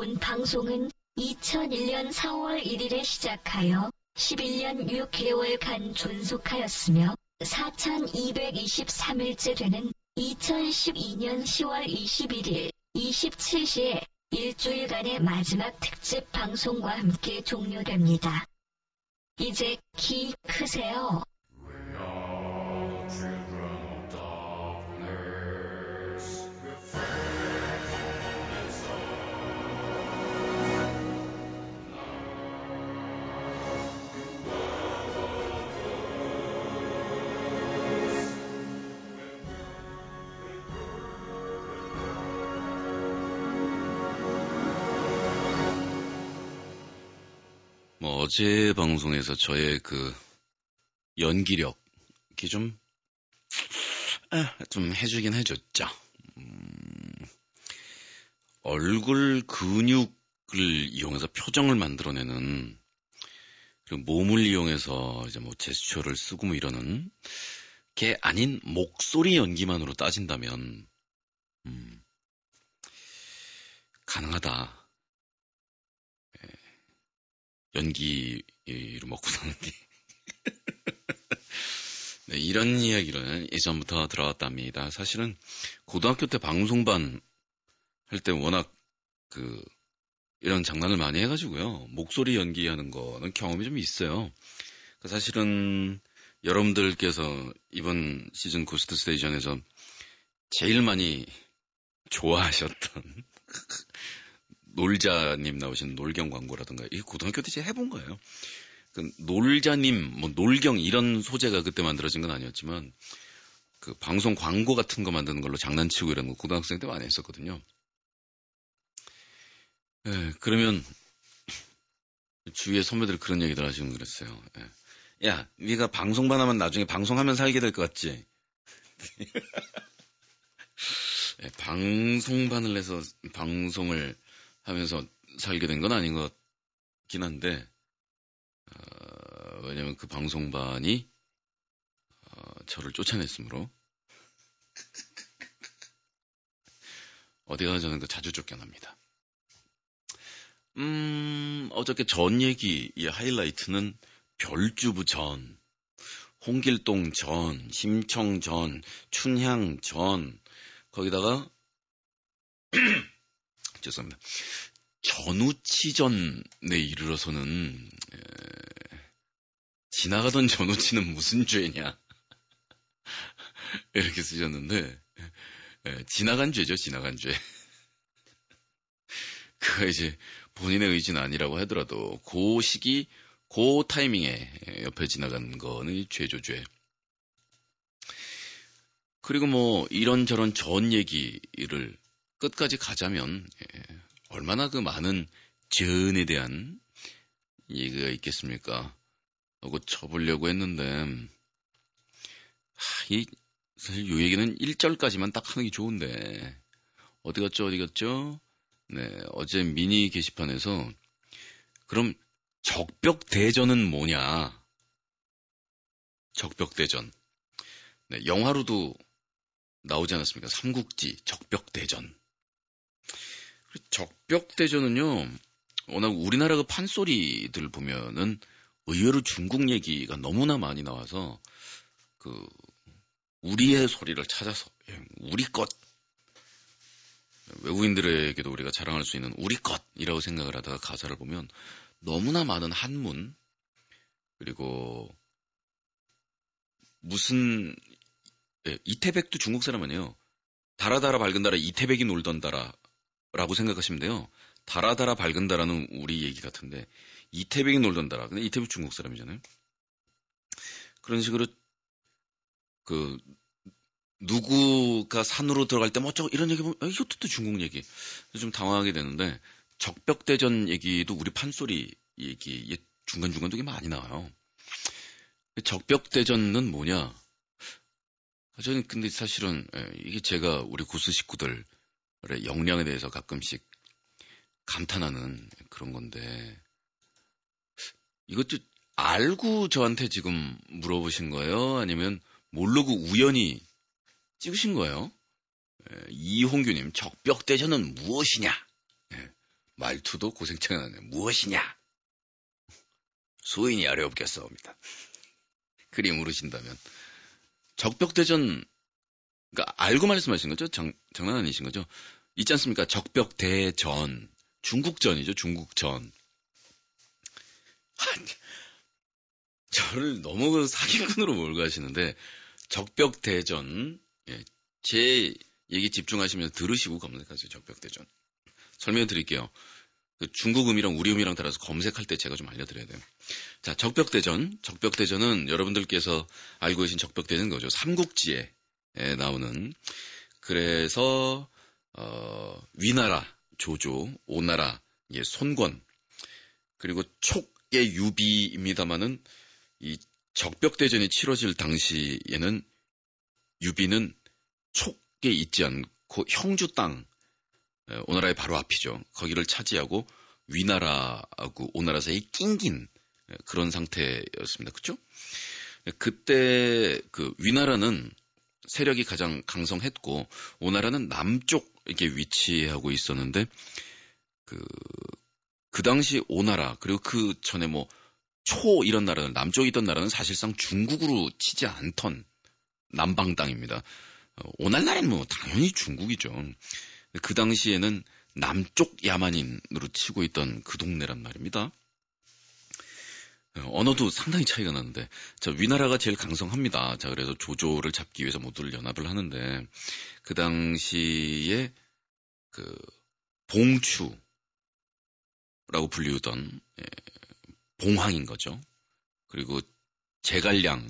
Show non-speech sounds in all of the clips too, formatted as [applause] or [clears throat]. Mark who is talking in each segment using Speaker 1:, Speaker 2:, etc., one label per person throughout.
Speaker 1: 본 방송은 2001년 4월 1일에 시작하여 11년 6개월간 존속하였으며 4223일째 되는 2012년 10월 21일 27시에 일주일간의 마지막 특집 방송과 함께 종료됩니다. 이제 키 크세요.
Speaker 2: 어제 방송에서 저의 그 연기력이 좀, 아, 좀 해주긴 해줬죠. 음, 얼굴 근육을 이용해서 표정을 만들어내는 그리고 몸을 이용해서 이제 뭐 제스처를 쓰고 뭐 이러는 게 아닌 목소리 연기만으로 따진다면 음, 가능하다. 연기로 먹고 사는 게. [laughs] 네, 이런 이야기를 예전부터 들어왔답니다. 사실은 고등학교 때 방송반 할 때 워낙 그 이런 장난을 많이 해가지고요. 목소리 연기하는 거는 경험이 좀 있어요. 그러니까 사실은 여러분들께서 이번 시즌 고스트 스테이션에서 제일 많이 좋아하셨던 [laughs] 놀자님 나오신 놀경 광고라든가 이 고등학교 때 제가 해본 거예요. 그 놀자님, 뭐 놀경 이런 소재가 그때 만들어진 건 아니었지만 그 방송 광고 같은 거 만드는 걸로 장난치고 이런 거 고등학생 때 많이 했었거든요. 예, 그러면 주위에 선배들 그런 얘기들 하시는 그랬어요. 예. 야, 네가 방송반 하면 나중에 방송하면 살게 될 것 같지? [laughs] 예, 방송반을 해서 방송을 하면서 살게 된 건 아닌 것 같긴 한데, 어, 왜냐면 그 방송반이, 어, 저를 쫓아냈으므로, 어디 가나 저는 그 자주 쫓겨납니다. 음, 어저께 전 얘기, 이 하이라이트는 별주부 전, 홍길동 전, 심청 전, 춘향 전, 거기다가, 죄송합니다. 전우치전에 이르러서는 에, 지나가던 전우치는 무슨 죄냐? [laughs] 이렇게 쓰셨는데 에, 지나간 죄죠 지나간 죄. [laughs] 그가 이제 본인의 의지는 아니라고 하더라도 그 시기 그 타이밍에 옆에 지나간 거는 죄죠 죄. 그리고 뭐 이런저런 전 얘기를 끝까지 가자면 예, 얼마나 그 많은 전에 대한 얘기가 있겠습니까? 하고 쳐보려고 했는데 하, 이 사실 요 얘기는 1절까지만 딱 하는 게 좋은데 어디 갔죠 어디 갔죠? 네 어제 미니 게시판에서 그럼 적벽 대전은 뭐냐? 적벽 대전. 네, 영화로도 나오지 않았습니까? 삼국지 적벽 대전. 적벽대전은요, 워낙 우리나라 그 판소리들 보면은 의외로 중국 얘기가 너무나 많이 나와서 그 우리의 소리를 찾아서 예, 우리 것 외국인들에게도 우리가 자랑할 수 있는 우리 것이라고 생각을 하다가 가사를 보면 너무나 많은 한문 그리고 무슨 예, 이태백도 중국 사람 아니에요. 달아달아 밝은 달아 이태백이 놀던 달아 라고 생각하시면 돼요. 달아달아 밝은다라는 우리 얘기 같은데 이태백이 놀던다라. 근데 이태백 중국 사람이잖아요. 그런 식으로 그 누구가 산으로 들어갈 때뭐 어쩌고 이런 얘기 보면 아, 이것도 또 중국 얘기. 좀 당황하게 되는데 적벽대전 얘기도 우리 판소리 얘기 중간중간 되게 많이 나와요. 적벽대전은 뭐냐? 저는 근데 사실은 예, 이게 제가 우리 구스 식구들 역량에 대해서 가끔씩 감탄하는 그런 건데 이것도 알고 저한테 지금 물어보신 거예요? 아니면 모르고 우연히 찍으신 거예요? 예, 이홍규님 적벽대전은 무엇이냐? 예, 말투도 고생창이 나네요. 무엇이냐? 소인이 어렵겠사옵니다. 그리 물으신다면. 적벽대전, 그러니까 알고 말씀하신 거죠? 장, 장난 아니신 거죠? 있지 않습니까? 적벽 대전. 중국전이죠, 중국전. 저를 너무 그 사기꾼으로 몰고 하시는데, 적벽 대전, 예, 제 얘기 집중하시면서 들으시고 검색하세요, 적벽 대전. 설명해 드릴게요. 그 중국 음이랑 우리 음이랑 따라서 검색할 때 제가 좀 알려드려야 돼요. 자, 적벽대전. 적벽대전은 여러분들께서 알고 계신 적벽대전 거죠. 삼국지에 나오는. 그래서, 어, 위나라, 조조, 오나라, 예, 손권, 그리고 촉의 유비입니다만은 이 적벽대전이 치러질 당시에는 유비는 촉에 있지 않고 형주 땅, 오나라의 바로 앞이죠. 거기를 차지하고 위나라하고 오나라 사이에 낑긴 그런 상태였습니다. 그죠? 그때 그 위나라는 세력이 가장 강성했고 오나라는 남쪽 이렇게 위치하고 있었는데 그, 그 당시 오나라 그리고 그 전에 뭐 초 이런 나라는 남쪽에 있던 나라는 사실상 중국으로 치지 않던 남방 땅입니다. 오날날에는 뭐 당연히 중국이죠. 그 당시에는 남쪽 야만인으로 치고 있던 그 동네란 말입니다. 언어도 상당히 차이가 나는데, 자, 위나라가 제일 강성합니다. 자, 그래서 조조를 잡기 위해서 모두를 연합을 하는데, 그 당시에, 그, 봉추라고 불리우던, 예, 봉황인 거죠. 그리고 제갈량,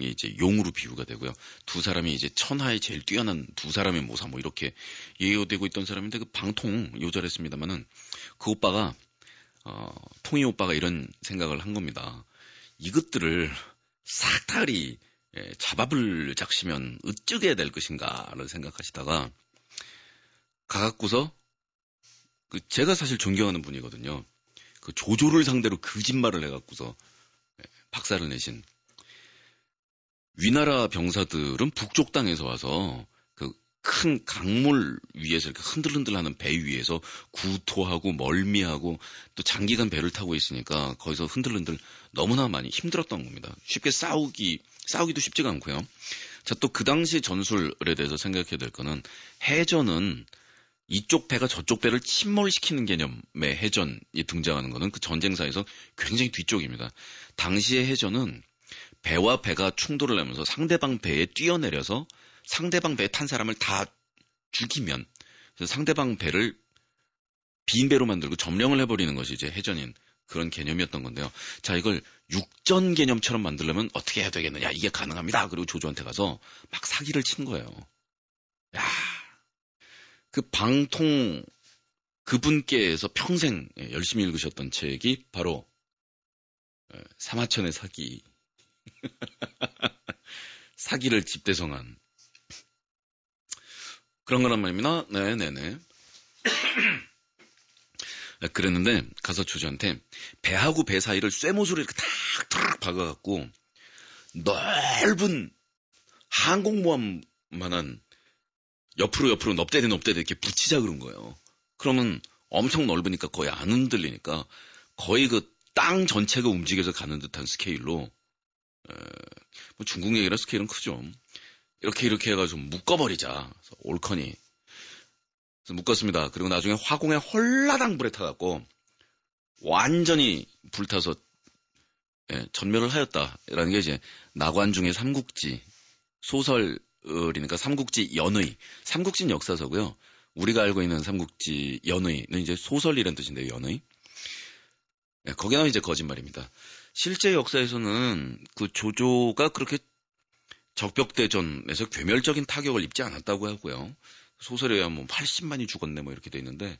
Speaker 2: 이 이제 용으로 비유가 되고요. 두 사람이 이제 천하에 제일 뛰어난 두 사람의 모사 뭐 이렇게 예요되고 있던 사람인데 그 방통 요절했습니다만은 그 오빠가 어, 통이 오빠가 이런 생각을 한 겁니다. 이것들을 싹다리 예, 잡아을 작시면 어쩌게 될 것인가를 생각하시다가 가갖고서 그 제가 사실 존경하는 분이거든요. 그 조조를 상대로 거짓말을 해갖고서 예, 박살을 내신 위나라 병사들은 북쪽 땅에서 와서 그 큰 강물 위에서 이렇게 흔들흔들하는 배 위에서 구토하고 멀미하고 또 장기간 배를 타고 있으니까 거기서 흔들흔들 너무나 많이 힘들었던 겁니다. 쉽게 싸우기 싸우기도 쉽지가 않고요. 자 또 그 당시 전술에 대해서 생각해야 될 거는 해전은 이쪽 배가 저쪽 배를 침몰시키는 개념의 해전이 등장하는 것은 그 전쟁사에서 굉장히 뒤쪽입니다. 당시의 해전은 배와 배가 충돌을 하면서 상대방 배에 뛰어내려서 상대방 배에 탄 사람을 다 죽이면 상대방 배를 빈 배로 만들고 점령을 해버리는 것이 이제 해전인 그런 개념이었던 건데요. 자, 이걸 육전 개념처럼 만들려면 어떻게 해야 되겠느냐. 이게 가능합니다. 그리고 조조한테 가서 막 사기를 친 거예요. 야, 그 방통 그분께서 평생 열심히 읽으셨던 책이 바로 사마천의 사기 [laughs] 사기를 집대성한 그런 거란 말입니다. 네네네. [clears throat] 그랬는데 가서 조조한테 배하고 배 사이를 쇠못으로 이렇게 탁탁 박아갖고 넓은 항공모함만한 옆으로 옆으로 넙대대 넙대대 이렇게 붙이자 그런 거예요. 그러면 엄청 넓으니까 거의 안 흔들리니까 거의 그 땅 전체가 움직여서 가는 듯한 스케일로 뭐 중국 얘기라 스케일은 크죠. 이렇게 이렇게 해가지고 묶어버리자. 올커니. 묶었습니다. 그리고 나중에 화공에 홀라당 불에 타갖고 완전히 불타서 예, 전멸을 하였다라는 게 이제 나관중의 삼국지 소설이니까 삼국지 연의 삼국지 역사서고요. 우리가 알고 있는 삼국지 연의는 이제 소설이라는 뜻인데요. 연의. 예, 거기나 이제 거짓말입니다. 실제 역사에서는 그 조조가 그렇게 적벽대전에서 괴멸적인 타격을 입지 않았다고 하고요. 소설에 의하면 뭐 80만이 죽었네 뭐 이렇게 돼 있는데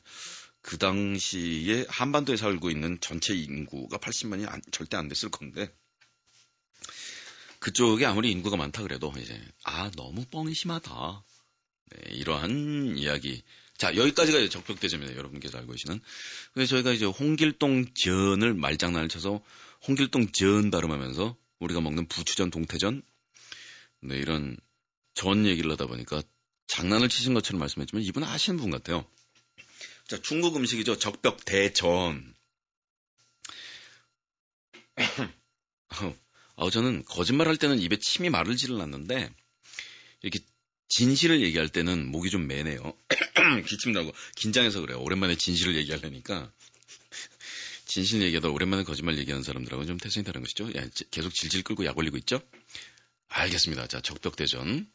Speaker 2: 그 당시에 한반도에 살고 있는 전체 인구가 80만이 안, 절대 안 됐을 건데 그쪽에 아무리 인구가 많다 그래도 이제 아 너무 뻥이 심하다 네, 이러한 이야기 자, 여기까지가 이제 적벽대전입니다. 여러분께서 알고 계시는. 그래서 저희가 이제 홍길동 전을 말장난을 쳐서 홍길동 전 발음하면서 우리가 먹는 부추전, 동태전, 네, 이런 전 얘기를 하다 보니까 장난을 치신 것처럼 말씀했지만 이분은 아시는 분 같아요. 자, 중국 음식이죠. 적벽 대전. [coughs] 어, 저는 거짓말 할 때는 입에 침이 마르지를 않는데, 이렇게 진실을 얘기할 때는 목이 좀 매네요. [coughs] 기침 나고, 긴장해서 그래요. 오랜만에 진실을 얘기하려니까. [laughs] 진실 얘기하다 오랜만에 거짓말 얘기하는 사람들하고는 좀 태생이 다른 것이죠. 야, 계속 질질 끌고 약 올리고 있죠? 알겠습니다. 자, 적벽대전.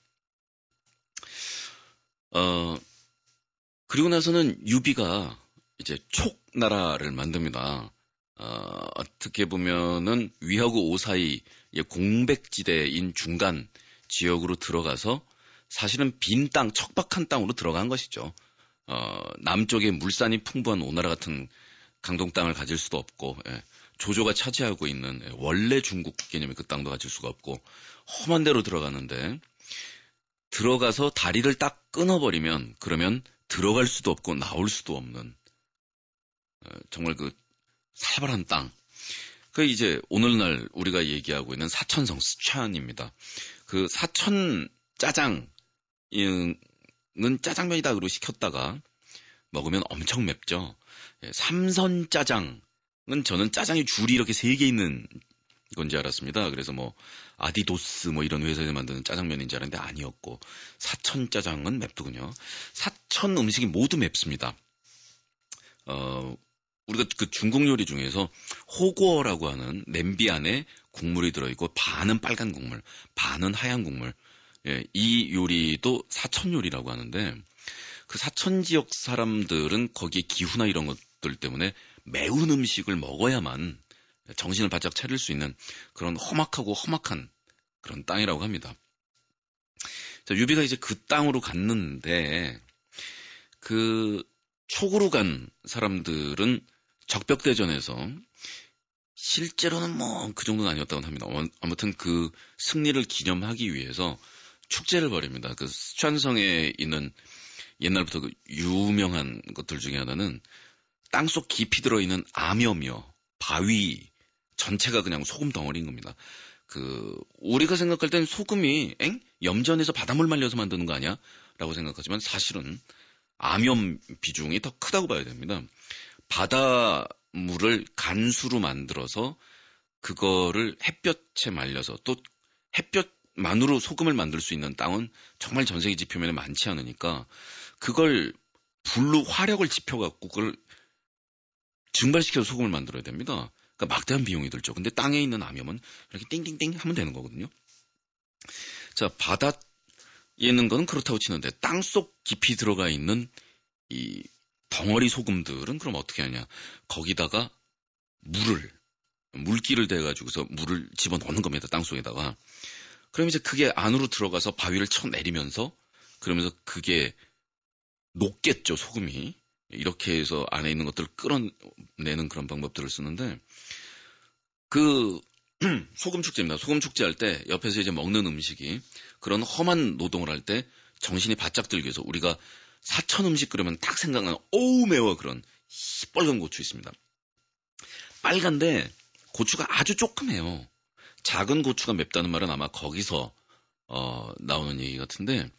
Speaker 2: 어, 그리고 나서는 유비가 이제 촉나라를 만듭니다. 어, 어떻게 보면은 위하고 오 사이 공백지대인 중간 지역으로 들어가서 사실은 빈 땅, 척박한 땅으로 들어간 것이죠. 어, 남쪽에 물산이 풍부한 오나라 같은 강동 땅을 가질 수도 없고, 예, 조조가 차지하고 있는 예, 원래 중국 개념의 그 땅도 가질 수가 없고, 험한 데로 들어가는데, 들어가서 다리를 딱 끊어버리면, 그러면 들어갈 수도 없고 나올 수도 없는, 어, 정말 그 살벌한 땅. 그 이제 오늘날 우리가 얘기하고 있는 사천성 스촨입니다. 그 사천 짜장은 짜장면이다 그러고 시켰다가 먹으면 엄청 맵죠. 예, 삼선 짜장은 저는 짜장이 줄이 이렇게 세 개 있는 건지 알았습니다. 그래서 뭐 아디도스 뭐 이런 회사에서 만드는 짜장면인 줄 알았는데 아니었고 사천 짜장은 맵더군요. 사천 음식이 모두 맵습니다. 어, 우리가 그 중국 요리 중에서 호구어라고 하는 냄비 안에 국물이 들어있고 반은 빨간 국물, 반은 하얀 국물. 예, 이 요리도 사천 요리라고 하는데 그 사천 지역 사람들은 거기에 기후나 이런 것들 때문에 매운 음식을 먹어야만 정신을 바짝 차릴 수 있는 그런 험악하고 험악한 그런 땅이라고 합니다. 자, 유비가 이제 그 땅으로 갔는데 그 촉으로 간 사람들은 적벽대전에서 실제로는 뭐 그 정도는 아니었다고 합니다. 아무튼 그 승리를 기념하기 위해서 축제를 벌입니다. 그 수천성에 있는 옛날부터 그 유명한 것들 중에 하나는 땅속 깊이 들어있는 암염이요. 바위 전체가 그냥 소금 덩어리인 겁니다. 그 우리가 생각할 땐 소금이 엥 염전에서 바닷물 말려서 만드는 거 아니야? 라고 생각하지만 사실은 암염 비중이 더 크다고 봐야 됩니다. 바닷물을 간수로 만들어서 그거를 햇볕에 말려서 또 햇볕만으로 소금을 만들 수 있는 땅은 정말 전 세계 지표면에 많지 않으니까 그걸 불로 화력을 지펴갖고 그걸 증발시켜서 소금을 만들어야 됩니다. 그러니까 막대한 비용이 들죠. 근데 땅에 있는 암염은 이렇게 띵띵띵 하면 되는 거거든요. 자, 바다에 있는 거는 그렇다고 치는데 땅 속 깊이 들어가 있는 이 덩어리 소금들은 그럼 어떻게 하냐. 거기다가 물을, 물기를 대가지고서 물을 집어 넣는 겁니다. 땅 속에다가. 그럼 이제 그게 안으로 들어가서 바위를 쳐내리면서 그러면서 그게 녹겠죠, 소금이. 이렇게 해서 안에 있는 것들을 끌어내는 그런 방법들을 쓰는데 그 [clears throat] 소금 축제입니다. 소금 축제 할 때 옆에서 이제 먹는 음식이 그런 험한 노동을 할 때 정신이 바짝 들기 위해서 우리가 사천 음식 그러면 딱 생각나는 오우 매워 그런 시뻘건 고추 있습니다. 빨간데 고추가 아주 조금해요. 작은 고추가 맵다는 말은 아마 거기서 어, 나오는 얘기 같은데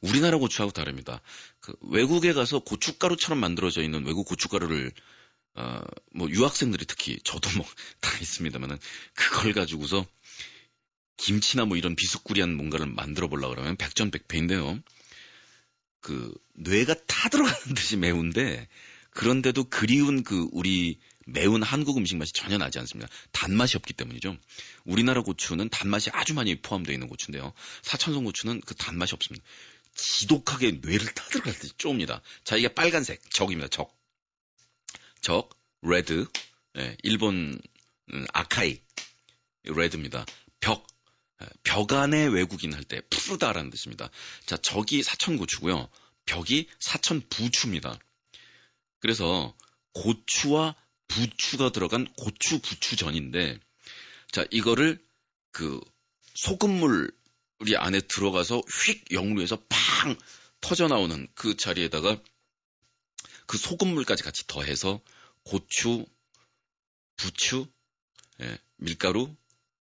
Speaker 2: 우리나라 고추하고 다릅니다. 그 외국에 가서 고춧가루처럼 만들어져 있는 외국 고춧가루를 어, 뭐 유학생들이 특히 저도 뭐 [laughs] 다 있습니다만은 그걸 가지고서 김치나 뭐 이런 비스꾸리한 뭔가를 만들어 보려 그러면 백전백패인데요. 그 뇌가 타 들어가는 듯이 매운데 그런데도 그리운 그 우리 매운 한국 음식 맛이 전혀 나지 않습니다. 단맛이 없기 때문이죠. 우리나라 고추는 단맛이 아주 많이 포함되어 있는 고추인데요. 사천성 고추는 그 단맛이 없습니다. 지독하게 뇌를 타들어갈 듯이 쪼옵니다. 자, 이게 빨간색, 적입니다, 적. 적, red, 예, 일본, 음, 아카이, red입니다. 벽, 예, 벽안의 외국인 할 때 푸르다라는 뜻입니다. 자, 적이 사천고추고요. 벽이 사천부추입니다. 그래서 고추와 부추가 들어간 고추 부추전인데 자 이거를 그 소금물 우리 안에 들어가서 휙 역류해서 팡 터져 나오는 그 자리에다가 그 소금물까지 같이 더해서 고추, 부추, 예, 밀가루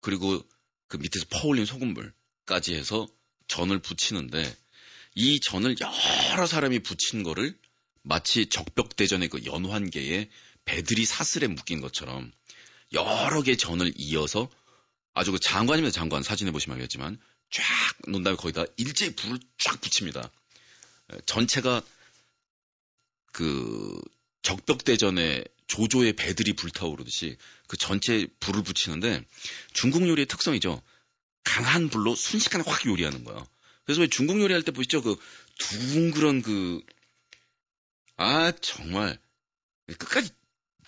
Speaker 2: 그리고 그 밑에서 퍼올린 소금물까지 해서 전을 부치는데 이 전을 여러 사람이 부친 거를 마치 적벽대전의 그 연환계에 배들이 사슬에 묶인 것처럼 여러 개의 전을 이어서 아주 그 장관입니다. 장관 사진에 보시면 알겠지만 쫙 놓은 다음에 거기다 일제히 불을 쫙 붙입니다. 전체가 그 적벽대전에 조조의 배들이 불타오르듯이 그 전체에 불을 붙이는데 중국 요리의 특성이죠. 강한 불로 순식간에 확 요리하는 거예요. 그래서 왜 중국 요리할 때 보시죠? 그 둥그런 그, 아, 정말. 끝까지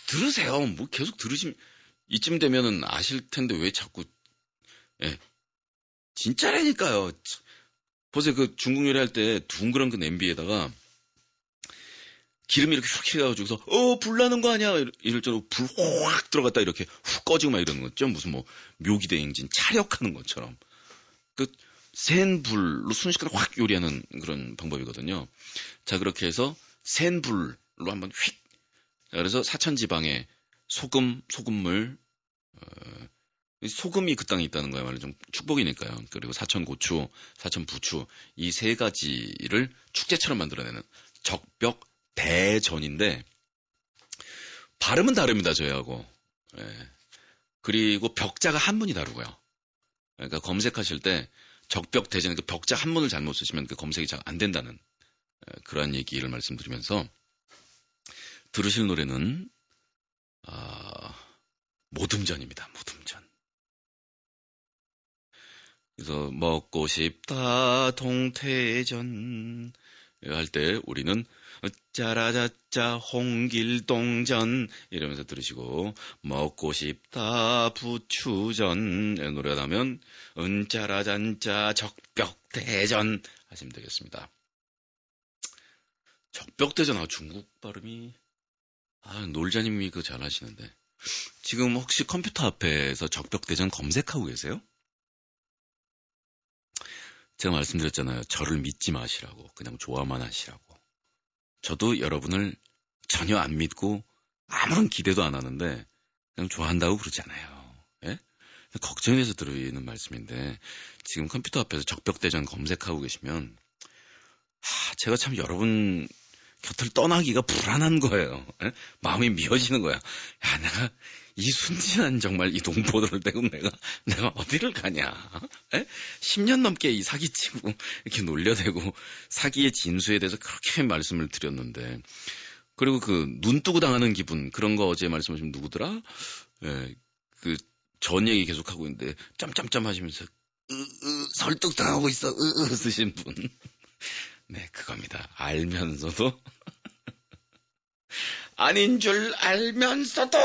Speaker 2: 들으세요. 뭐 계속 들으시면, 이쯤 되면은 아실 텐데 왜 자꾸, 예. 진짜라니까요. 보세요. 그 중국 요리할 때 둥그런 그 냄비에다가 기름이 이렇게 휙 해가지고서, 어, 불 나는 거 아니야? 이럴 정도로 불 확 들어갔다 이렇게 훅 꺼지고 막 이러는 거죠. 무슨 뭐, 묘기대 행진, 차력하는 것처럼. 그, 센 불로 순식간에 확 요리하는 그런 방법이거든요. 자, 그렇게 해서 센 불로 한번 휙. 자, 그래서 사천 지방에 소금, 소금물, 어, 소금이 그 땅에 있다는 거야말로 좀 축복이니까요. 그리고 사천 고추, 사천 부추 이 세 가지를 축제처럼 만들어내는 적벽 대전인데 발음은 다릅니다 저희하고. 예. 그리고 벽자가 한문이 다르고요. 그러니까 검색하실 때 적벽 대전 그 벽자 한문을 잘못 쓰시면 그 검색이 잘 안 된다는 예, 그러한 얘기를 말씀드리면서 들으실 노래는 아, 모듬전입니다. 모듬전. 그래서 먹고 싶다 동태전 할 때 우리는 짜라자짜 홍길동전 이러면서 들으시고 먹고 싶다 부추전 노래가 나면 은짜라잔짜 적벽대전 하시면 되겠습니다. 적벽대전 아 중국 발음이 아 놀자님이 그 잘하시는데 지금 혹시 컴퓨터 앞에서 적벽대전 검색하고 계세요? 제가 말씀드렸잖아요. 저를 믿지 마시라고. 그냥 좋아만 하시라고. 저도 여러분을 전혀 안 믿고 아무런 기대도 안 하는데 그냥 좋아한다고 그러잖아요. 예? 걱정해서 드리는 말씀인데 지금 컴퓨터 앞에서 적벽대전 검색하고 계시면 하, 제가 참 여러분 곁을 떠나기가 불안한 거예요. 예? 마음이 미어지는 거야. 야, 내가 이 순진한 정말 이 동포들을 대고 내가 내가 어디를 가냐? 에? 10년 넘게 이 사기치고 이렇게 놀려대고 사기의 진수에 대해서 그렇게 말씀을 드렸는데 그리고 그 눈 뜨고 당하는 기분 그런 거 어제 말씀하신 누구더라? 예, 그 전 얘기 계속 하고 있는데 짬짬짬 하시면서 으, 으, 설득 당하고 있어 으, 으 쓰신 분. 네, 그겁니다. 알면서도 [laughs] 아닌 줄 알면서도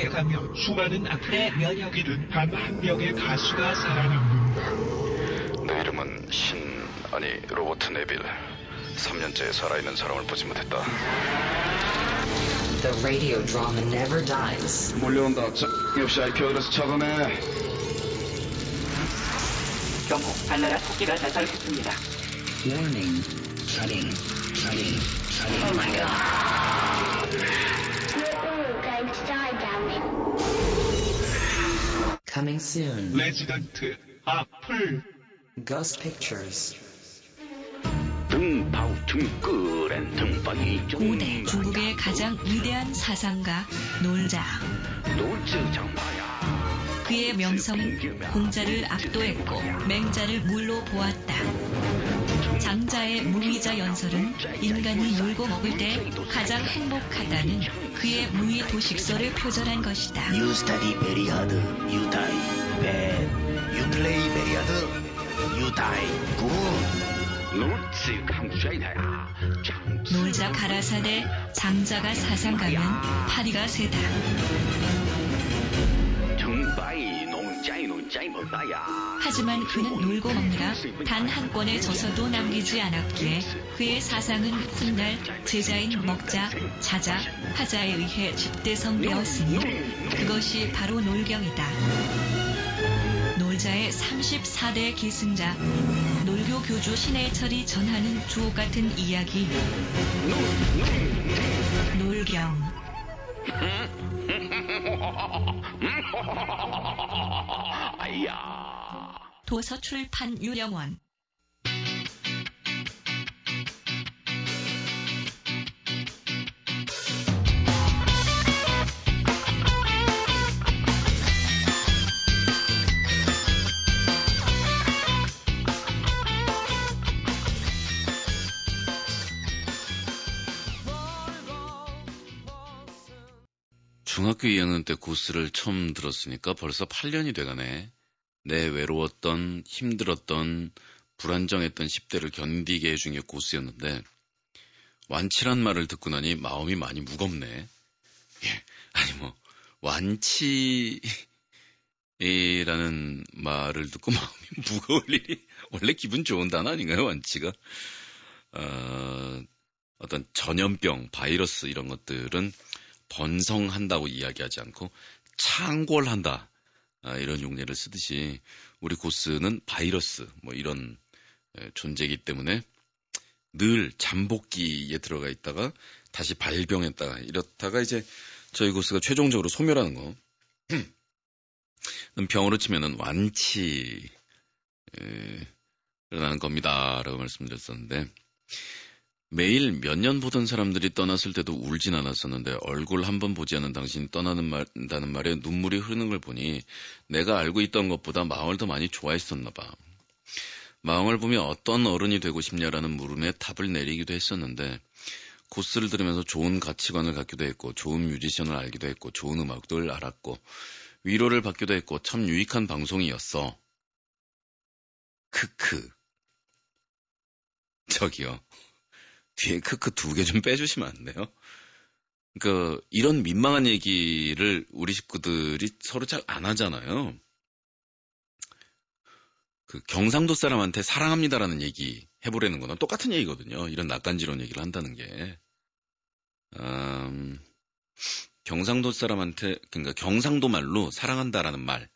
Speaker 3: 감염 수많은 악플에 면역이 된 단 한 명의 가수가 살아남는다.
Speaker 4: 내 이름은 신 아니 로버트 네빌. 3년째 살아있는 사람을 보지 못했다.
Speaker 5: The radio drama never dies.
Speaker 4: 몰려온다. 자, 역시 IP address 차단해.
Speaker 6: 경고, 달나라 토끼가 자살했습니다.
Speaker 5: Warning. Shutting. Shutting. Shutting.
Speaker 1: Oh my god.
Speaker 5: Coming soon.
Speaker 3: 레지던트 악플
Speaker 5: Ghost Pictures.
Speaker 7: 등파우 등끄렌 등파이
Speaker 8: 5대 중국의 가장 위대한 사상가 놀자. 그의 명성은 공자를 압도했고 맹자를 물로 보았다. 장자의 무의자 연설은 인간이 놀고 먹을 때 가장 행복하다는 그의 무의 도식설을 표절한 것이다.
Speaker 7: You study very hard. You die bad. You play very hard. You die good.
Speaker 8: 놀자 가라사대 장자가 사상 가면 파리가 세다. 하지만 그는 놀고 먹느라 단 한 권의 저서도 남기지 않았기에 그의 사상은 훗날 제자인 먹자, 자자, 하자에 의해 집대성되었으니 그것이 바로 놀경이다. 놀자의 34대 계승자, 놀교 교주 신해철이 전하는 주옥 같은 이야기. 놀경. [laughs] 도서 출판 유령원.
Speaker 2: 중학교 2학년 때 고스를 처음 들었으니까 벌써 8년이 돼가네. 내 외로웠던, 힘들었던, 불안정했던 10대를 견디게 해준 게 고스였는데, 완치란 말을 듣고 나니 마음이 많이 무겁네. 예, 아니 뭐, 완치라는 말을 듣고 마음이 [laughs] 무거울 일이, 원래 기분 좋은 단어 아닌가요, 완치가? 어, 어떤 전염병, 바이러스 이런 것들은 번성한다고 이야기하지 않고 창궐한다. 아, 이런 용례를 쓰듯이 우리 고스는 바이러스 뭐 이런 에, 존재이기 때문에 늘 잠복기에 들어가 있다가 다시 발병했다가 이렇다가 이제 저희 고스가 최종적으로 소멸하는 거. [clears throat] 병으로 치면은 완치 에, 일어나는 겁니다라고 말씀드렸었는데 매일 몇 년 보던 사람들이 떠났을 때도 울진 않았었는데 얼굴 한 번 보지 않은 당신이 떠나는 말 다는 말에 눈물이 흐르는 걸 보니 내가 알고 있던 것보다 마음을 더 많이 좋아했었나 봐. 마음을 보면 어떤 어른이 되고 싶냐라는 물음에 답을 내리기도 했었는데 고스를 들으면서 좋은 가치관을 갖기도 했고 좋은 뮤지션을 알기도 했고 좋은 음악들 알았고 위로를 받기도 했고 참 유익한 방송이었어. 크크. 저기요. 뒤에 크크 두 개 좀 빼주시면 안 돼요? 그러니까 이런 민망한 얘기를 우리 식구들이 서로 잘 안 하잖아요. 그 경상도 사람한테 사랑합니다라는 얘기 해보라는 거는 똑같은 얘기거든요. 이런 낯간지러운 얘기를 한다는 게. 음, 경상도 사람한테 그러니까 경상도 말로 사랑한다라는 말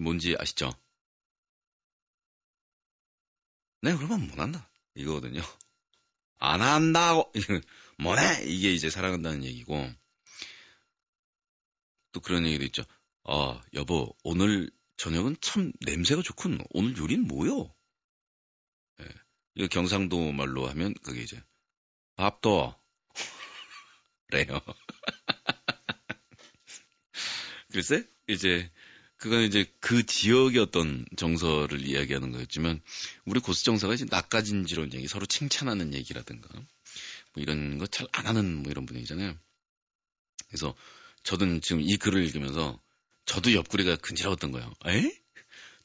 Speaker 2: 뭔지 아시죠? 네, 그러면 못한다. 이거거든요. 안 한다고, [laughs] 뭐해? 이게 이제 사랑한다는 얘기고, 또 그런 얘기도 있죠. 아, 여보, 오늘 저녁은 참 냄새가 좋군. 오늘 요리는 뭐요? 예. 이거 경상도 말로 하면 그게 이제, 밥도, [laughs] 래요. [laughs] 글쎄, 이제, 그건 이제 그 지역의 어떤 정서를 이야기하는 거였지만 우리 고수 정서가 이제 낯가진지러운 얘기, 서로 칭찬하는 얘기라든가 뭐 이런 거 잘 안 하는 뭐 이런 분위기잖아요. 그래서 저도 지금 이 글을 읽으면서 저도 옆구리가 근지러웠던 거예요. 에?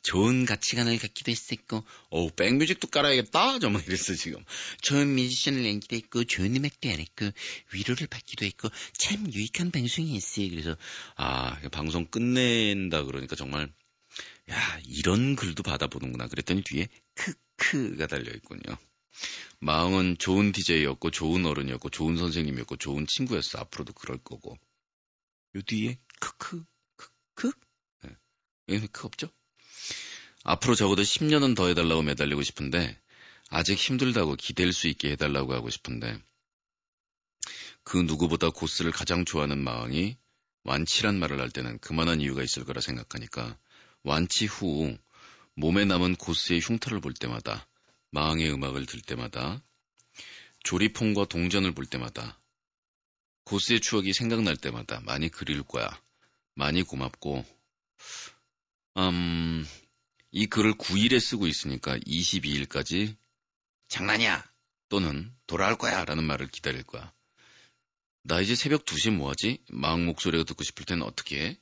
Speaker 2: 좋은 가치관을 갖기도 했었고, 어 백뮤직도 깔아야겠다? 정말 이랬어, 지금. 좋은 뮤지션을 낸기도 했고, 좋은 음악도 알았고, 위로를 받기도 했고, 참 유익한 방송이었어요. 그래서, 아, 방송 끝낸다 그러니까 정말, 야, 이런 글도 받아보는구나. 그랬더니 뒤에 크크가 달려있군요. 마음은 좋은 DJ였고, 좋은 어른이었고, 좋은 선생님이었고, 좋은 친구였어. 앞으로도 그럴 거고. 요 뒤에 크크, 크크? 네. 여기는 크 없죠? 앞으로 적어도 10년은 더 해달라고 매달리고 싶은데 아직 힘들다고 기댈 수 있게 해달라고 하고 싶은데 그 누구보다 고스를 가장 좋아하는 마왕이 완치란 말을 할 때는 그만한 이유가 있을 거라 생각하니까 완치 후 몸에 남은 고스의 흉터를 볼 때마다 마왕의 음악을 들 때마다 조리폰과 동전을 볼 때마다 고스의 추억이 생각날 때마다 많이 그리울 거야. 많이 고맙고 음, 이 글을 9일에 쓰고 있으니까 22일까지 장난이야! 또는 돌아올 거야! 라는 말을 기다릴 거야. 나 이제 새벽 2시 뭐하지? 마음 목소리가 듣고 싶을 땐 어떻게 해?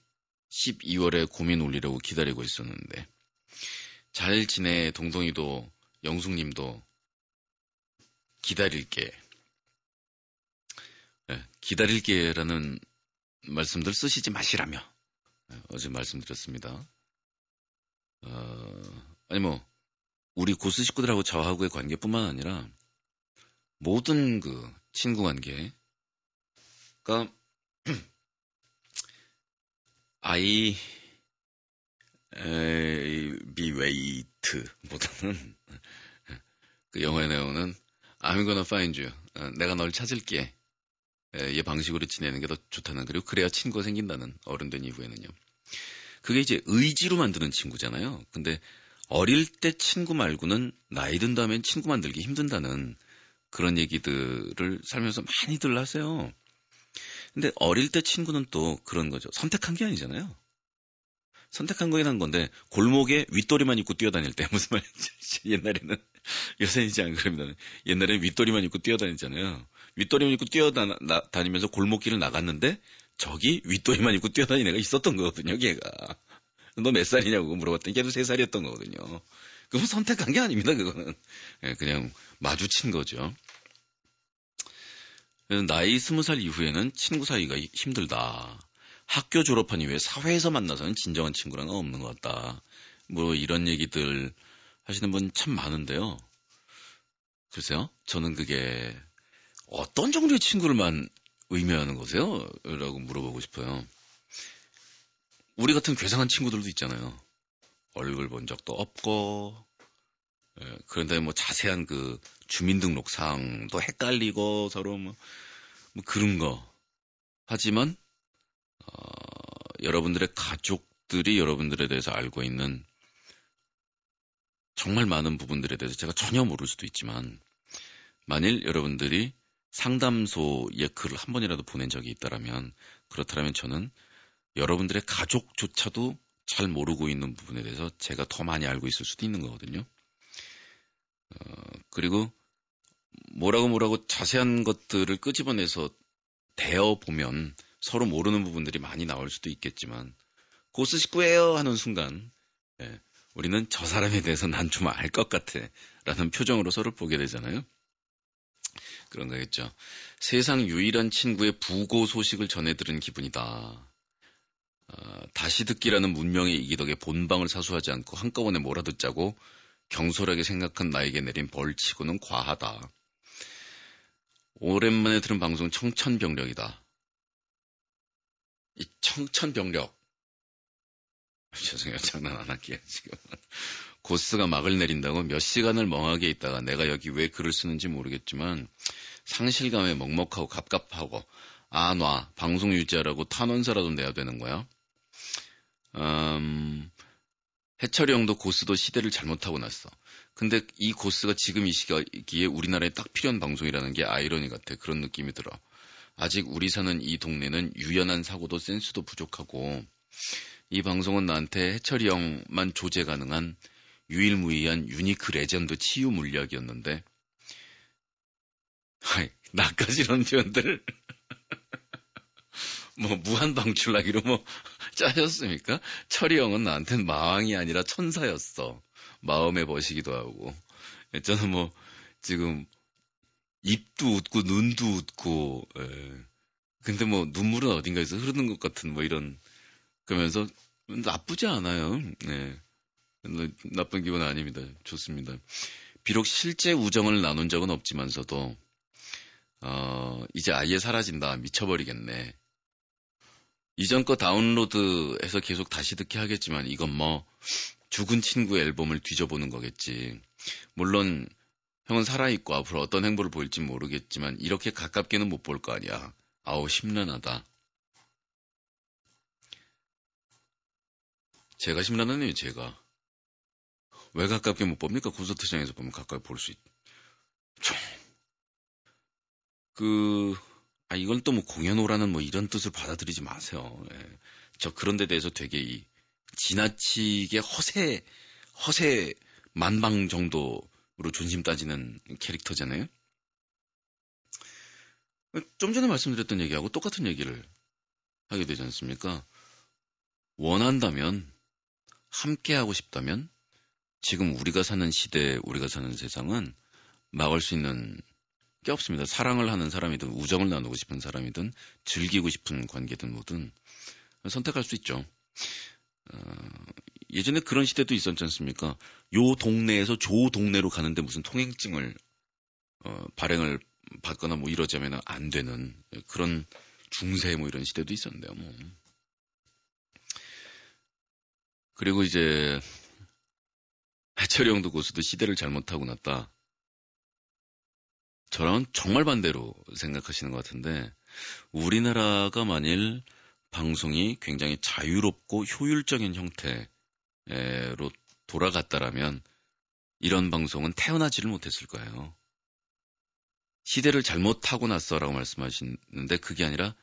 Speaker 2: 12월에 고민 올리려고 기다리고 있었는데. 잘 지내, 동동이도, 영숙님도. 기다릴게. 네, 기다릴게라는 말씀들 쓰시지 마시라며. 네, 어제 말씀드렸습니다. 어, 아니 뭐, 우리 고스 식구들하고 저하고의 관계뿐만 아니라, 모든 그 친구 관계, 그러니까 [clears throat] 아이 비 웨이트보다는 [laughs] 그 영화에 나오는 I'm gonna find you. 어, 내가 널 찾을게. 이 방식으로 지내는 게 더 좋다는 그리고 그래야 친구가 생긴다는 어른 된 이후에는요. 그게 이제 의지로 만드는 친구잖아요. 근데 어릴 때 친구 말고는 나이 든 다음엔 친구 만들기 힘든다는 그런 얘기들을 살면서 많이들 하세요. 근데 어릴 때 친구는 또 그런 거죠. 선택한 게 아니잖아요. 선택한 거긴 한 건데 골목에 윗도리만 입고 뛰어다닐 때 [laughs] 무슨 말인지 옛날에는 [laughs] 요새는 이제 안 그럽니다. 옛날에는 윗도리만 입고 뛰어다니잖아요. 윗도리만 입고 뛰어다니면서 골목길을 나갔는데 저기 윗도리만 입고 뛰어다니는 애가 있었던 거거든요. 걔가 너 몇 살이냐고 물어봤더니 걔도 세 살이었던 거거든요. 그건 선택한 게 아닙니다. 그거는 예, 그냥 마주친 거죠. 나이 스무 살 이후에는 친구 사이가 힘들다. 학교 졸업한 이후에 사회에서 만나서는 진정한 친구랑 없는 것 같다. 뭐 이런 얘기들 하시는 분 참 많은데요. 글쎄요. 저는 그게 어떤 종류의 친구를 만 의미하는 거세요? 라고 물어보고 싶어요. 우리 같은 괴상한 친구들도 있잖아요. 얼굴 본 적도 없고, 예, 그런데 뭐 자세한 그 주민등록상도 헷갈리고 서로 뭐, 뭐 그런 거. 하지만 어, 여러분들의 가족들이 여러분들에 대해서 알고 있는 정말 많은 부분들에 대해서 제가 전혀 모를 수도 있지만 만일 여러분들이 상담소에 글을 한 번이라도 보낸 적이 있다라면 그렇다면 저는 여러분들의 가족조차도 잘 모르고 있는 부분에 대해서 제가 더 많이 알고 있을 수도 있는 거거든요. 어, 그리고 뭐라고 뭐라고 자세한 것들을 끄집어내서 대어 보면 서로 모르는 부분들이 많이 나올 수도 있겠지만 고스 식구예요 하는 순간 예, 우리는 저 사람에 대해서 난 좀 알 것 같아 라는 표정으로 서로 보게 되잖아요. 그런 거겠죠. 세상 유일한 친구의 부고 소식을 전해 들은 기분이다. 어, 다시 듣기라는 문명의 이기덕에 본방을 사수하지 않고 한꺼번에 몰아듣자고 경솔하게 생각한 나에게 내린 벌치고는 과하다. 오랜만에 들은 방송 청천벽력이다. 이 청천벽력. [laughs] 죄송해요. 장난 안 할게요, 지금. 고스가 막을 내린다고 몇 시간을 멍하게 있다가 내가 여기 왜 글을 쓰는지 모르겠지만 상실감에 먹먹하고 갑갑하고 아, 놔. 방송 유지하라고 탄원서라도 내야 되는 거야. 음, 해철이 형도 고스도 시대를 잘못하고 났어. 근데 이 고스가 지금 이 시기에 우리나라에 딱 필요한 방송이라는 게 아이러니 같아. 그런 느낌이 들어. 아직 우리 사는 이 동네는 유연한 사고도 센스도 부족하고 이 방송은 나한테 해철이 형만 조제 가능한 유일무이한 unique legend 치유 물약이었는데 하이, 나까지 이런 표현들 [laughs] 뭐 무한방출하기로 뭐 [laughs] 짜셨습니까? 철이 형은 나한텐 마왕이 아니라 천사였어. 마음에 버시기도 하고. 저는 뭐 지금 입도 웃고 눈도 웃고 예. 근데 뭐 눈물은 어딘가에서 흐르는 것 같은 뭐 이런 그러면서 나쁘지 않아요. 네. 나쁜 기분 아닙니다. 좋습니다. 비록 실제 우정을 나눈 적은 없지만서도 어, 이제 아예 사라진다. 미쳐버리겠네. 이전 거 다운로드해서 계속 다시 듣게 하겠지만 이건 뭐 죽은 친구 앨범을 뒤져보는 거겠지. 물론 형은 살아있고 앞으로 어떤 행보를 보일지 모르겠지만 이렇게 가깝게는 못 볼 거 아니야. 아우 심란하다. 제가 심란하네요, 제가. 왜 가깝게 못 봅니까? 콘서트장에서 보면 가까이 볼 수 있... 좀... 그... 아, 이건 또 뭐 공연 오라는 뭐 이런 뜻을 받아들이지 마세요. 예. 저 그런 데 대해서 되게 이 지나치게 허세, 허세 만방 정도로 존심 따지는 캐릭터잖아요. 좀 전에 말씀드렸던 얘기하고 똑같은 얘기를 하게 되지 않습니까? 원한다면, 함께 하고 싶다면, 지금 우리가 사는 시대, 우리가 사는 세상은 막을 수 있는 게 없습니다. 사랑을 하는 사람이든, 우정을 나누고 싶은 사람이든, 즐기고 싶은 관계든 뭐든, 선택할 수 있죠. 어, 예전에 그런 시대도 있었지 않습니까? 요 동네에서 조 동네로 가는데 무슨 통행증을 어, 발행을 받거나 뭐 이러자면 안 되는 그런 중세 뭐 이런 시대도 있었는데요. 뭐. 그리고 이제 해철이 형도 고수도 시대를 잘못하고 났다. 저랑은 정말 반대로 생각하시는 것 같은데 우리나라가 만일 방송이 굉장히 자유롭고 효율적인 형태로 돌아갔다라면 이런 방송은 태어나지를 못했을 거예요. 시대를 잘못하고 났어라고 말씀하시는데 그게 아니라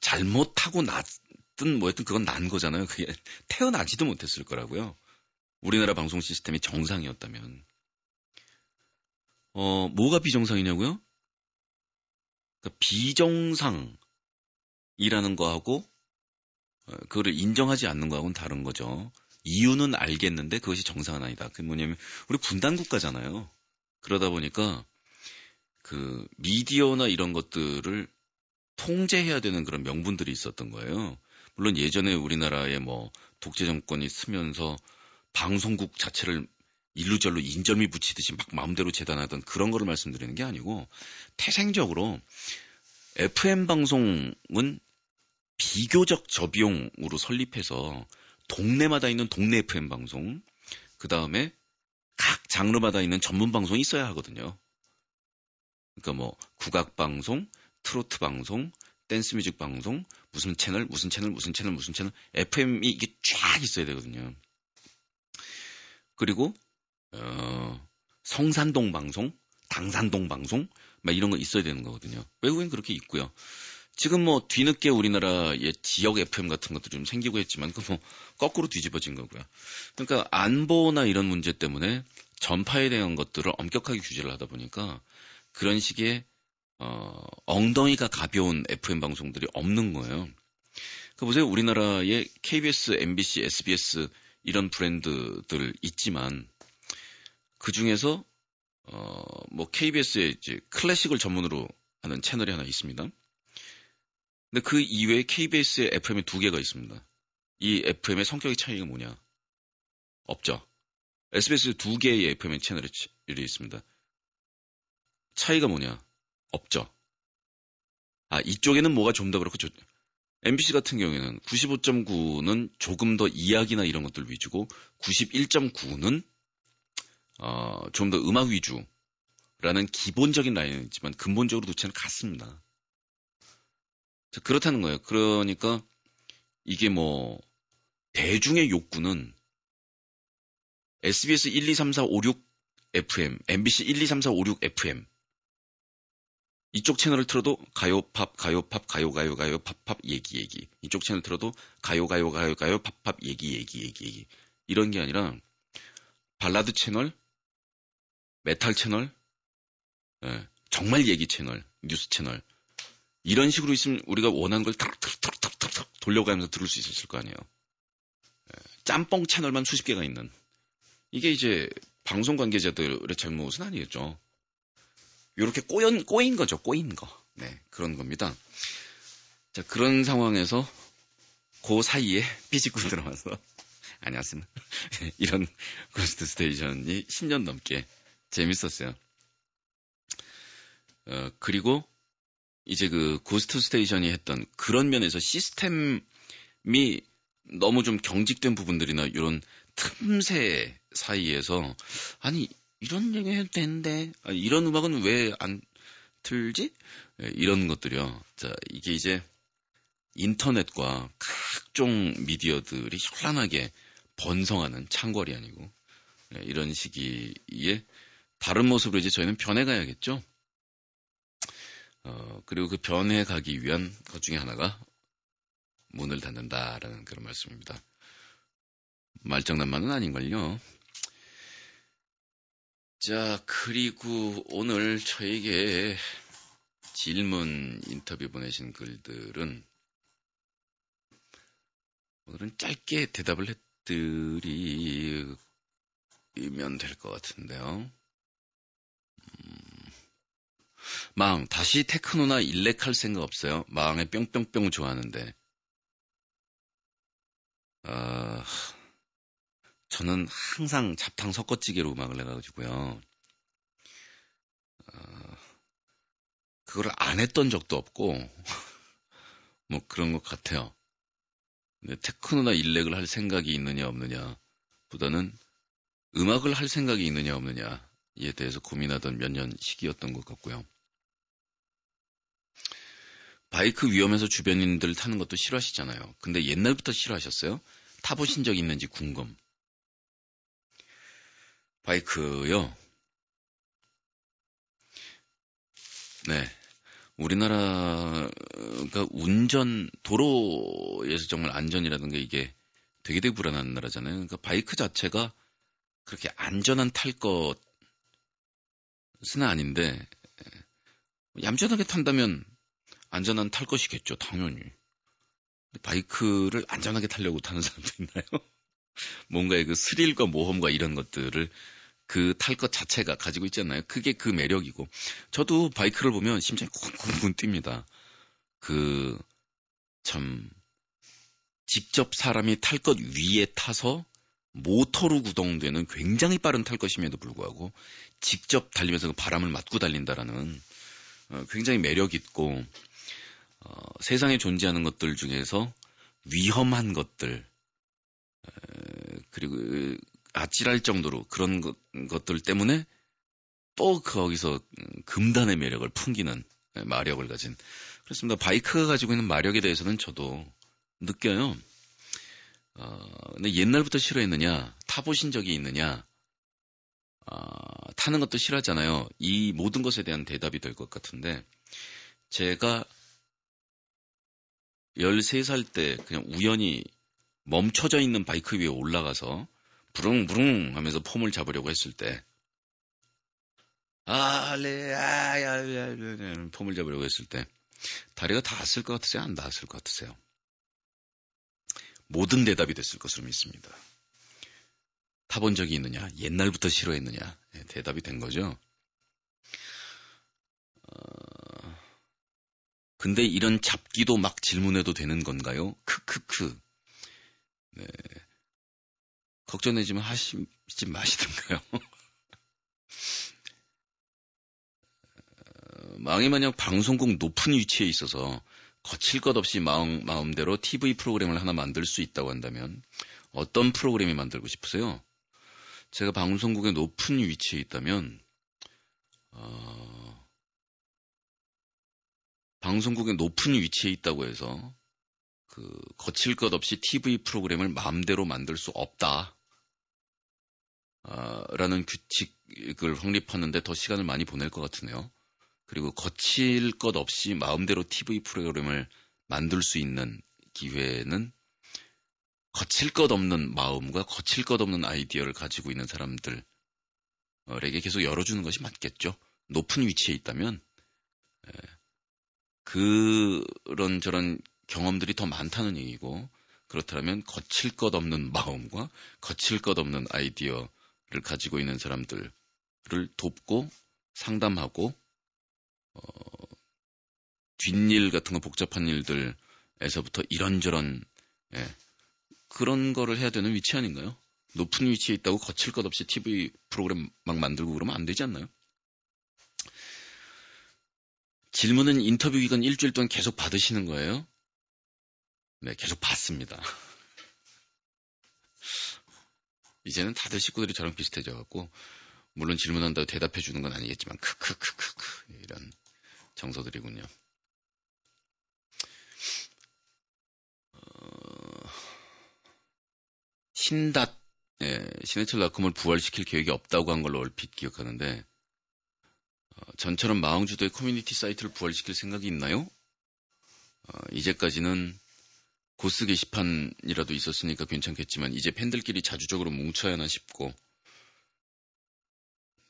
Speaker 2: 잘못하고 났든 뭐였든 그건 난 거잖아요. 그게 태어나지도 못했을 거라고요. 우리나라 방송 시스템이 정상이었다면. 어, 뭐가 비정상이냐고요? 그러니까 비정상 이라는 거하고 어, 그거를 인정하지 않는 거하고는 다른 거죠. 이유는 알겠는데 그것이 정상은 아니다. 그게 뭐냐면 우리 분단 국가잖아요. 그러다 보니까 그 미디어나 이런 것들을 통제해야 되는 그런 명분들이 있었던 거예요. 물론 예전에 우리나라에 뭐 독재 정권이 쓰면서 방송국 자체를 일루절로 인절미 붙이듯이 막 마음대로 재단하던 그런 거를 말씀드리는 게 아니고 태생적으로 FM 방송은 비교적 저비용으로 설립해서 동네마다 있는 동네 FM 방송, 그 다음에 각 장르마다 있는 전문 방송이 있어야 하거든요. 그러니까 뭐 국악 방송, 트로트 방송, 댄스 뮤직 방송, 무슨 채널, 무슨 채널, 무슨 채널, 무슨 채널, FM이 이게 쫙 있어야 되거든요. 그리고 어, 성산동 방송, 당산동 방송, 막 이런 거 있어야 되는 거거든요. 외국엔 그렇게 있고요. 지금 뭐 뒤늦게 우리나라의 지역 FM 같은 것도 좀 생기고 했지만 그 뭐 거꾸로 뒤집어진 거고요. 그러니까 안보나 이런 문제 때문에 전파에 대한 것들을 엄격하게 규제를 하다 보니까 그런 식의 어, 엉덩이가 가벼운 FM 방송들이 없는 거예요. 그 보세요. 우리나라에 KBS, MBC, SBS 이런 브랜드들 있지만 그 중에서 어, 뭐 KBS에 이제 클래식을 전문으로 하는 채널이 하나 있습니다. 근데 그 이외에 KBS의 FM이 두 개가 있습니다. 이 FM의 성격의 차이가 뭐냐? 없죠. SBS 두 개의 FM의 채널이 있습니다. 차이가 뭐냐? 없죠. 아, 이쪽에는 뭐가 좀 더 그렇고, 저, MBC 같은 경우에는 95.9는 조금 더 이야기나 이런 것들 위주고, 91.9는, 어, 좀 더 음악 위주라는 기본적인 라인은 있지만, 근본적으로 도체는 같습니다. 그렇다는 거예요. 그러니까, 이게 뭐, 대중의 욕구는 SBS 1, 2, 3, 4, 5, 6 FM, MBC 1, 2, 3, 4, 5, 6 FM, 이쪽 채널을 틀어도 가요, 팝, 가요, 팝, 가요, 가요, 가요, 팝, 팝, 얘기, 얘기. 이쪽 채널 틀어도 가요, 가요, 가요, 가요, 팝, 팝, 얘기, 얘기, 얘기, 얘기. 이런 게 아니라 발라드 채널, 메탈 채널, 예, 정말 얘기 채널, 뉴스 채널. 이런 식으로 있으면 우리가 원하는 걸 탁탁탁탁탁 돌려가면서 들을 수 있었을 거 아니에요. 예, 짬뽕 채널만 수십 개가 있는. 이게 이제 방송 관계자들의 잘못은 아니겠죠. 이렇게 꼬연, 꼬인 거죠. 꼬인 거. 네, 그런 겁니다. 자, 그런 상황에서 그 사이에 삐지고 들어와서 안녕하세요. 이런 Ghost Station이 10년 넘게 재밌었어요. 어, 그리고 이제 그 Ghost Station이 했던 그런 면에서 시스템이 너무 좀 경직된 부분들이나 이런 틈새 사이에서 아니 이런 얘기 해도 되는데 아, 이런 음악은 왜 안 틀지? 예, 이런 것들이요. 자 이게 이제 인터넷과 각종 미디어들이 현란하게 번성하는 창궐이 아니고 예, 이런 시기에 다른 모습으로 이제 저희는 변해가야겠죠. 어, 그리고 그 변해가기 위한 것 중에 하나가 문을 닫는다라는 그런 말씀입니다. 말장난만은 아닌걸요. 자, 그리고 오늘 저에게 질문 인터뷰 보내신 글들은 오늘은 짧게 대답을 해드리면 될 것 같은데요. 음, 망, 다시 테크노나 일렉 할 생각 없어요? 망에 뿅뿅뿅 좋아하는데. 아, 저는 항상 잡탕 섞어찌개로 음악을 해가지고요. 어, 그걸 안 했던 적도 없고, [laughs] 뭐 그런 것 같아요. 근데 테크노나 일렉을 할 생각이 있느냐 없느냐 보다는 음악을 할 생각이 있느냐 없느냐에 대해서 고민하던 몇 년 시기였던 것 같고요. 바이크 위험해서 주변인들 타는 것도 싫어하시잖아요. 근데 옛날부터 싫어하셨어요? 타보신 적 있는지 궁금. 바이크요. 네. 우리나라가 운전, 도로에서 정말 안전이라는 게 이게 되게 되게 불안한 나라잖아요. 그러니까 바이크 자체가 그렇게 안전한 탈 것은 아닌데, 얌전하게 탄다면 안전한 탈 것이겠죠, 당연히. 바이크를 안전하게 타려고 타는 사람도 있나요? 뭔가의 그 스릴과 모험과 이런 것들을 그 탈 것 자체가 가지고 있잖아요. 그게 그 매력이고. 저도 바이크를 보면 심장이 쿵쿵쿵 뜁니다. 그, 참, 직접 사람이 탈 것 위에 타서 모터로 구동되는 굉장히 빠른 탈 것임에도 불구하고 직접 달리면서 그 바람을 맞고 달린다라는 어, 굉장히 매력 있고 어, 세상에 존재하는 것들 중에서 위험한 것들 그리고 아찔할 정도로 그런 것, 것들 때문에 또 거기서 금단의 매력을 풍기는 마력을 가진 그렇습니다. 바이크가 가지고 있는 마력에 대해서는 저도 느껴요. 어, 근데 옛날부터 싫어했느냐, 타보신 적이 있느냐, 어, 타는 것도 싫어하잖아요. 이 모든 것에 대한 대답이 될 것 같은데, 제가 13살 때 그냥 우연히 멈춰져 있는 바이크 위에 올라가서 부릉부릉 하면서 폼을 잡으려고 했을 때, 아, 네, 아, 야, 야, 야, 폼을 잡으려고 했을 때, 다리가 닿았을 것 같으세요? 안 닿았을 것 같으세요? 모든 대답이 됐을 것으로 믿습니다. 타본 적이 있느냐? 옛날부터 싫어했느냐? 네, 대답이 된 거죠. 어... 근데 이런 잡기도 막 질문해도 되는 건가요? 크크크. 네. 걱정되지만 하시지 마시던가요? [laughs] 어, 망이 만약 방송국 높은 위치에 있어서 거칠 것 없이 마음, 마음대로 TV 프로그램을 하나 만들 수 있다고 한다면 어떤 프로그램이 만들고 싶으세요? 제가 방송국의 높은 위치에 있다면 어, 방송국의 높은 위치에 있다고 해서 그 거칠 것 없이 TV 프로그램을 마음대로 만들 수 없다. 어, 라는 규칙을 확립하는데 더 시간을 많이 보낼 것 같으네요. 그리고 거칠 것 없이 마음대로 TV 프로그램을 만들 수 있는 기회는 거칠 것 없는 마음과 거칠 것 없는 아이디어를 가지고 있는 사람들에게 계속 열어주는 것이 맞겠죠. 높은 위치에 있다면 예, 그런 저런 경험들이 더 많다는 얘기고 그렇다면 거칠 것 없는 마음과 거칠 것 없는 아이디어를 가지고 있는 사람들을 돕고 상담하고 어, 뒷일 같은 거 복잡한 일들에서부터 이런저런 예, 그런 거를 해야 되는 위치 아닌가요? 높은 위치에 있다고 거칠 것 없이 TV 프로그램 막 만들고 그러면 안 되지 않나요? 질문은 인터뷰 기간 일주일 동안 계속 받으시는 거예요? 네, 계속 받습니다. [laughs] 이제는 다들 식구들이 저랑 비슷해져 갖고 물론 질문한다고 대답해 주는 건 아니겠지만 크크크크크 이런 정서들이군요. 어... 신닷 예, 신해철 라콤을 부활시킬 계획이 없다고 한 걸로 얼핏 기억하는데 어, 전처럼 마왕주도의 커뮤니티 사이트를 부활시킬 생각이 있나요? 어, 이제까지는 고스 게시판이라도 있었으니까 괜찮겠지만 이제 팬들끼리 자주적으로 뭉쳐야 하나 싶고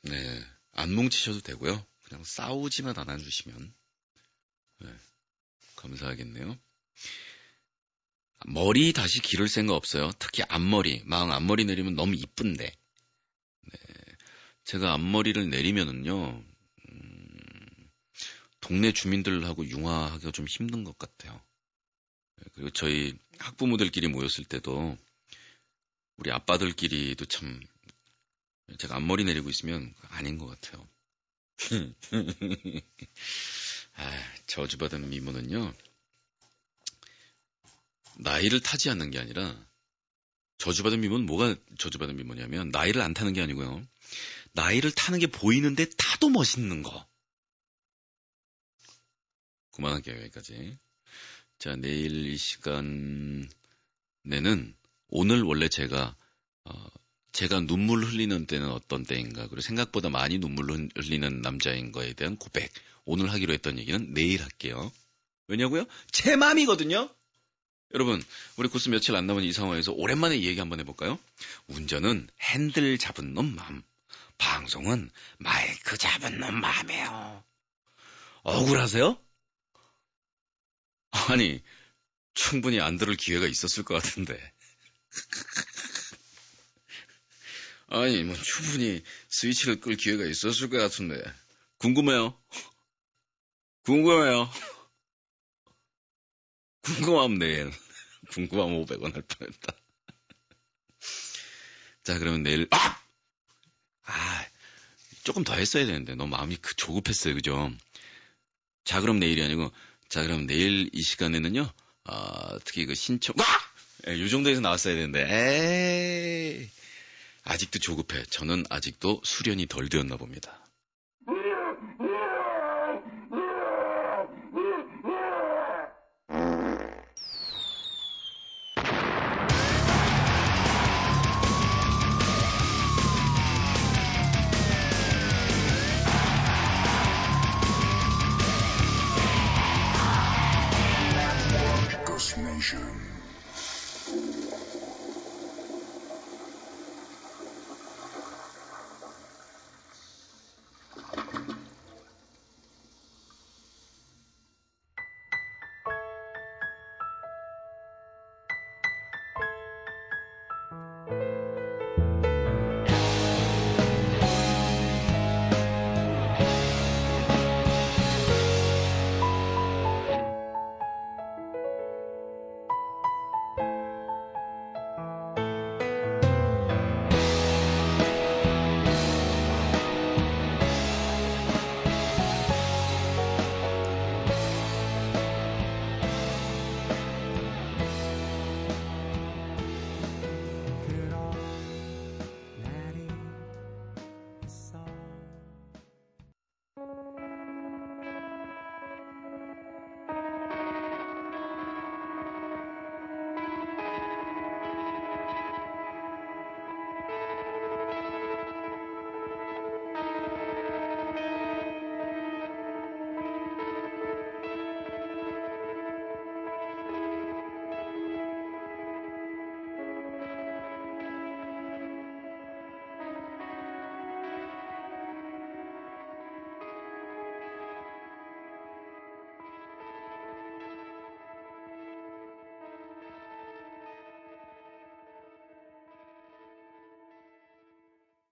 Speaker 2: 네, 안 뭉치셔도 되고요. 그냥 싸우지만 않아 주시면 네, 감사하겠네요. 머리 다시 기를 생각 없어요. 특히 앞머리, 망 앞머리 내리면 너무 이쁜데. 네, 제가 앞머리를 내리면은요, 음, 동네 주민들하고 융화하기가 좀 힘든 것 같아요. 네, 그리고 저희 학부모들끼리 모였을 때도 우리 아빠들끼리도 참 제가 앞머리 내리고 있으면 아닌 것 같아요. [laughs] 아, 저주받은 미모는요. 나이를 타지 않는 게 아니라 저주받은 미모는 뭐가 저주받은 미모냐면 나이를 안 타는 게 아니고요. 나이를 타는 게 보이는데 타도 멋있는 거. 그만할게요, 여기까지. 자, 내일 이 시간에는 오늘 원래 제가 어, 제가 눈물 흘리는 때는 어떤 때인가 그리고 생각보다 많이 눈물 흘리는 남자인 거에 대한 고백 오늘 하기로 했던 얘기는 내일 할게요. 왜냐고요? 제 마음이거든요. 여러분, 우리 코스 며칠 안 남은 이 상황에서 오랜만에 얘기 한번 해볼까요? 운전은 핸들 잡은 놈 마음. 방송은 마이크 잡은 놈 마음이에요. 억울하세요? 아니, 충분히 안 들을 기회가 있었을 것 같은데. 아니, 뭐, 충분히 스위치를 끌 기회가 있었을 것 같은데. 궁금해요. 궁금해요. 궁금함 내일. 궁금함 500원 할 뻔했다. 자, 그러면 내일, 아! 아, 조금 더 했어야 되는데. 너무 마음이 그 조급했어요. 그죠? 자, 그럼 내일이 아니고, 자, 그럼 내일 이 시간에는요, 아, 특히 그 신청, 아! 예, 요 정도에서 나왔어야 되는데, 에이. 아직도 조급해. 저는 아직도 수련이 덜 되었나 봅니다.